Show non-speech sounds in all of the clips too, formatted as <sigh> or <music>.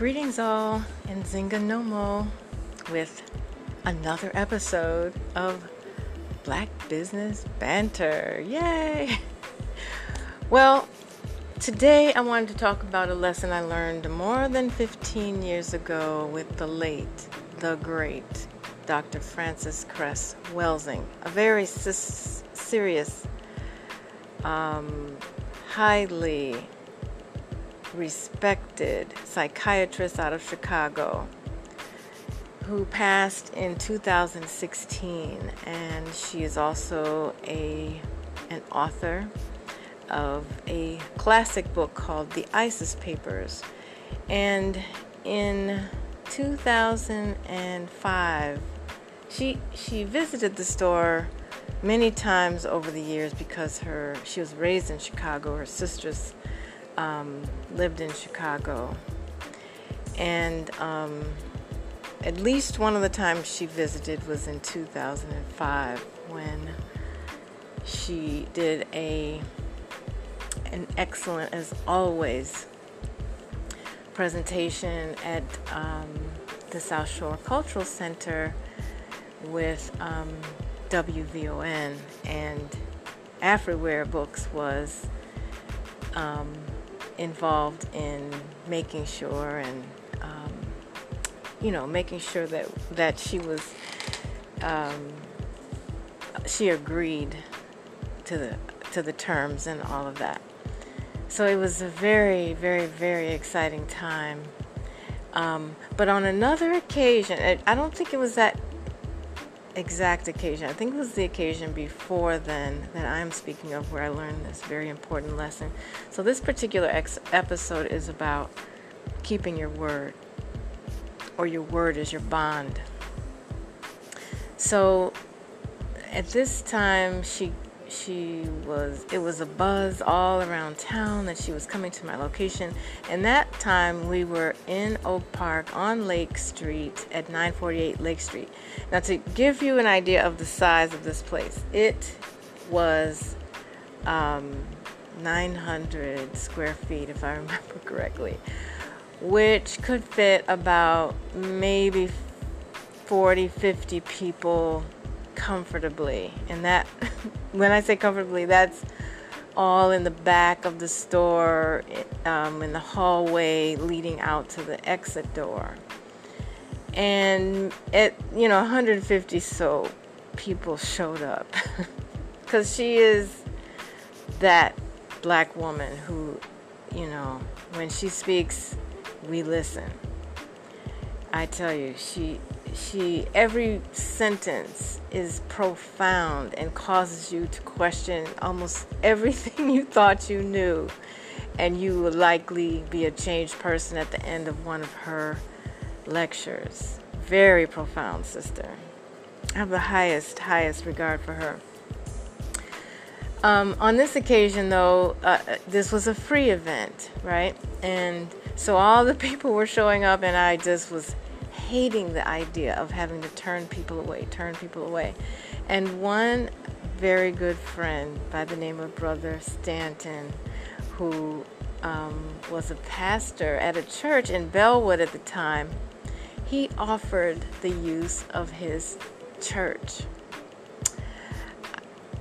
Greetings, all, and Nzinga Nomo with another episode of Black Business Banter. Yay! <laughs> Well, today I wanted to talk about a lesson I learned more than 15 years ago with the late, the great Dr. Frances Cress Welsing, a very s- serious, um, highly respected psychiatrist out of Chicago who passed in 2016 and she is also a an author of a classic book called The ISIS Papers. And in 2005 she she visited the store many times over the years because her she was raised in Chicago. Her sisters um, lived in Chicago, and um, at least one of the times she visited was in 2005 when she did a an excellent, as always, presentation at um, the South Shore Cultural Center with um, WVON and Afriware Books was um, involved in making sure and um, you know making sure that that she was um, she agreed to the to the terms and all of that. So it was a very very very exciting time. Um, but on another occasion, I don't think it was that exact occasion. I think it was the occasion before then that I'm speaking of where I learned this very important lesson. So, this particular ex- episode is about keeping your word, or your word is your bond. So, at this time, she she was it was a buzz all around town that she was coming to my location and that time we were in oak park on lake street at 948 lake street now to give you an idea of the size of this place it was um, 900 square feet if i remember <laughs> correctly which could fit about maybe 40 50 people comfortably. And that, when I say comfortably, that's all in the back of the store, um, in the hallway leading out to the exit door. And at, you know, 150 so people showed up. <laughs> Because she is that black woman who, you know, when she speaks, we listen. I tell you, she she every sentence is profound and causes you to question almost <laughs> everything you thought you knew. And you will likely be a changed person at the end of one of her lectures. Very profound sister. I have the highest highest regard for her. Um, on this occasion though uh, this was a free event right? And so all the <laughs> people were showing up and i just was hating the idea of having to turn people away, turn people away. And one very good friend by the name of Brother Stanton, who um, was a pastor at a church in Bellwood at the time, he offered the use of his church.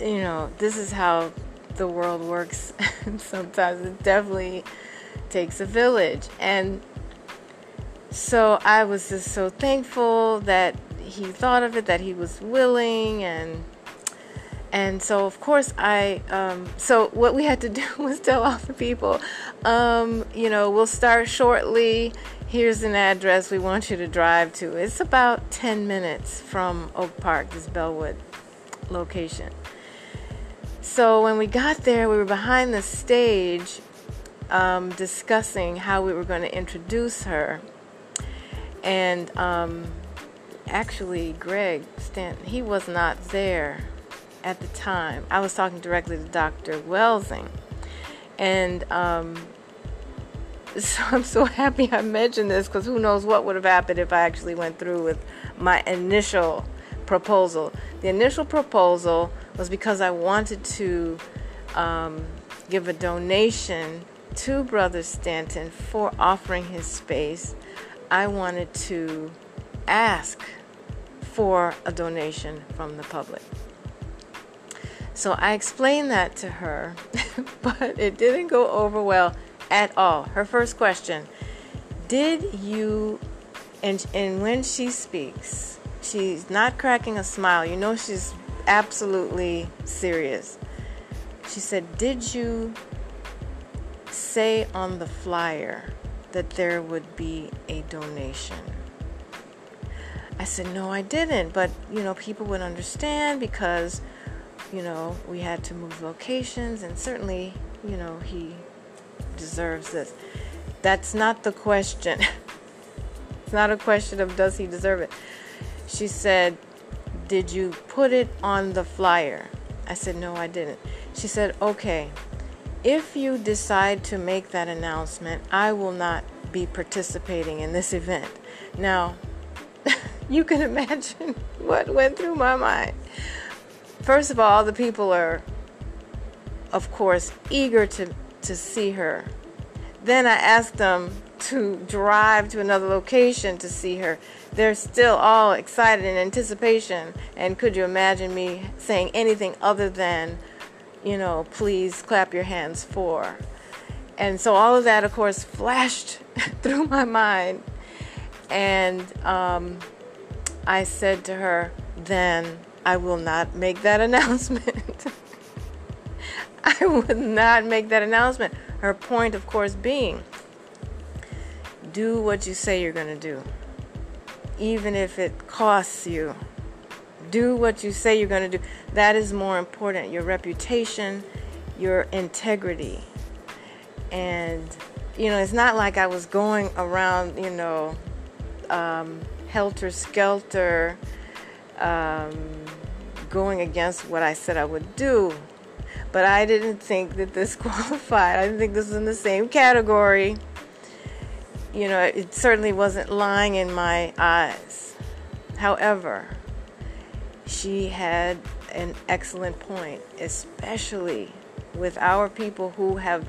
You know, this is how the world works. <laughs> Sometimes it definitely takes a village. And so I was just so thankful that he thought of it, that he was willing, and and so of course I. Um, so what we had to <laughs> do was tell all the people, um, you know, we'll start shortly. Here's an address we want you to drive to. It's about 10 minutes from Oak Park, this Bellwood location. So when we got there, we were behind the stage um, discussing how we were going to introduce her and um, actually, Greg Stanton, he was not there at the time. I was talking directly to Dr. Welsing. And um, <laughs> so I'm so happy I mentioned this because who knows what would have happened if I actually went through with my initial proposal. The initial proposal was because I wanted to um, give a donation to Brother Stanton for offering his space. I wanted to ask for a donation from the public. So I explained that to her, <laughs> but it didn't go over well at all. Her first question Did you, and, and when she speaks, she's not cracking a smile, you know she's absolutely serious. She said, Did you say on the flyer that there would be a donation? I said, No, I didn't, but you know, people would understand because you know, we had to move locations, and certainly, you know, he deserves this. That's not the question. <laughs> it's not a question of does he deserve it. She said, Did you put it on the flyer? I said, No, I didn't. She said, Okay, if you decide to make that announcement, I will not be participating in this event. Now, <laughs> you can imagine <laughs> what went through my mind. First of all, the people are, of course, eager to, to see her. Then I asked them to drive to another location to see her. They're still all excited in anticipation. And could you imagine me saying anything other than, you know, please clap your hands for? And so all of that, of course, flashed <laughs> through my mind. And um, I said to her, then I will not make that <laughs> announcement. <laughs> I would not make that announcement. Her point, of course, being do what you say you're going to do, even if it costs you. Do what you say you're going to do. That is more important. Your reputation, your integrity. And, you know, it's not like I was going around, you know, um, helter skelter. Um, going against what I said I would do. But I didn't think that this <laughs> qualified. I didn't think this was in the same category. You know, it certainly wasn't lying in my eyes. However, she had an excellent point, especially with our people who have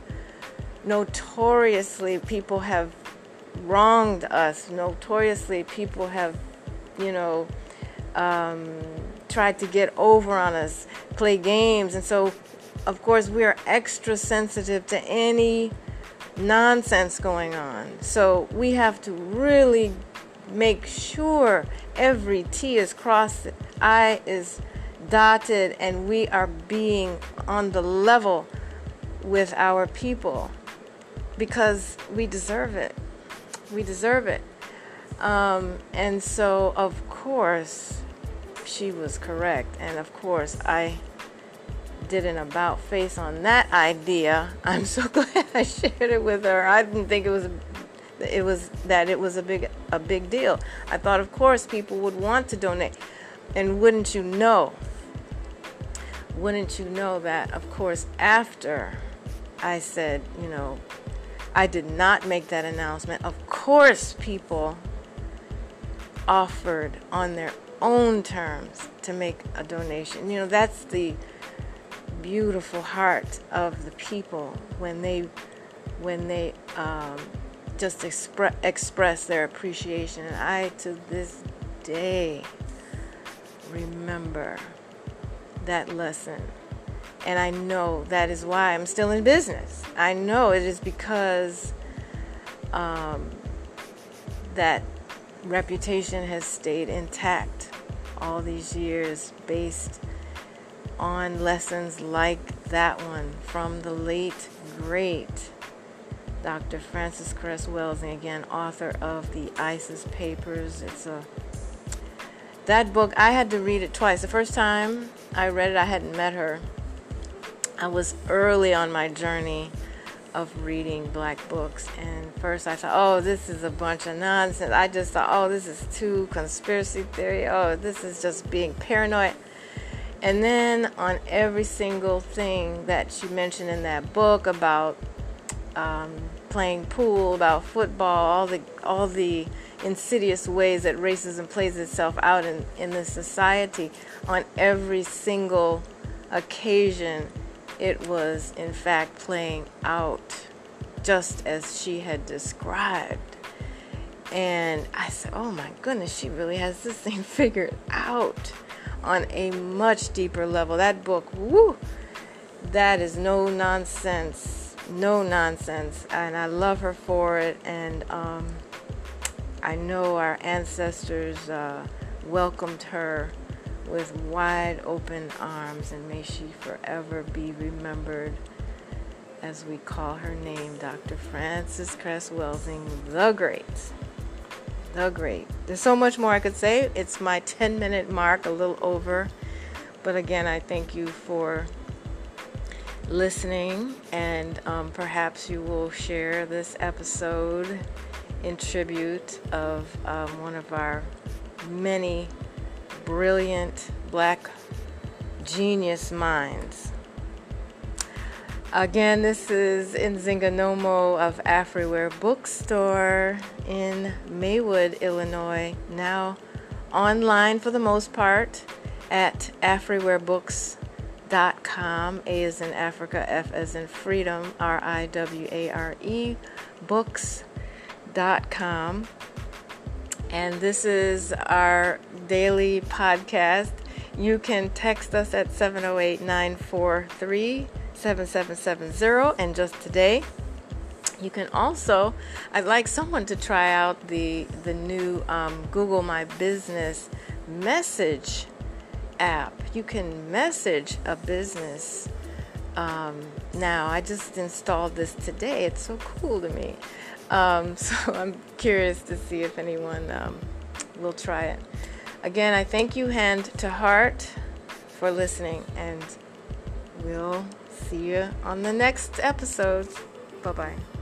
notoriously, people have wronged us. Notoriously, people have, you know, um, tried to get over on us, play games. And so, of course, we are extra sensitive to any nonsense going on. So we have to really make sure every T is crossed, I is dotted, and we are being on the level with our people because we deserve it. We deserve it. Um, and so, of course, she was correct. And of course, I did an about face on that idea. I'm so <laughs> glad I shared it with her. I didn't think it was it was that it was a big a big deal. I thought of course people would want to donate. And wouldn't you know? Wouldn't you know that of course after I said, you know, I did not make that announcement. Of course people offered on their own terms to make a donation. You know, that's the beautiful heart of the people when they when they um, just expre- express their appreciation. And I, to this day, remember that lesson. And I know that is why I'm still in business. I know it is because um, that reputation has stayed intact all these years based on lessons like that one from the late, great Dr. Frances Cress Wells, and again, author of the ISIS Papers. It's a that book I had to read it twice. The first time I read it, I hadn't met her. I was early on my journey of reading black books. And first I thought, oh, this is a bunch of nonsense. I just thought, oh, this is too conspiracy theory. Oh, this is just being paranoid. And then on every single thing that she mentioned in that book about um, playing pool, about football, all the all the insidious ways that racism plays itself out in, in the society, on every single occasion it was in fact playing out just as she had described. And I said, oh my goodness, she really has this thing <laughs> figured out on a much deeper level. That book, woo, that is no nonsense, no nonsense. And I love her for it. And um, I know our ancestors uh, welcomed her with wide open arms, and may she forever be remembered as we call her name, Dr. Frances Cress Welsing, the Great. The Great. There's so much more I could say. It's my 10 minute mark, a little over. But again, I thank you for listening, and um, perhaps you will share this episode in tribute of um, one of our many brilliant black genius minds. Again, this is Nzinga Nomo of Afriware Bookstore in Maywood, Illinois. Now online for the most part at afriwarebooks.com. A is in Africa, F as in freedom, R I W A R E, books.com. And this is our daily podcast. You can text us at 708 943 7770. And just today, you can also, I'd like someone to try out the, the new um, Google My Business message app. You can message a business um, now. I just installed this today. It's so cool to me. Um, <laughs> so I'm curious to see if anyone um, will try it. Again, I thank you, hand to heart, for listening, and we'll see you on the next episode. Bye bye.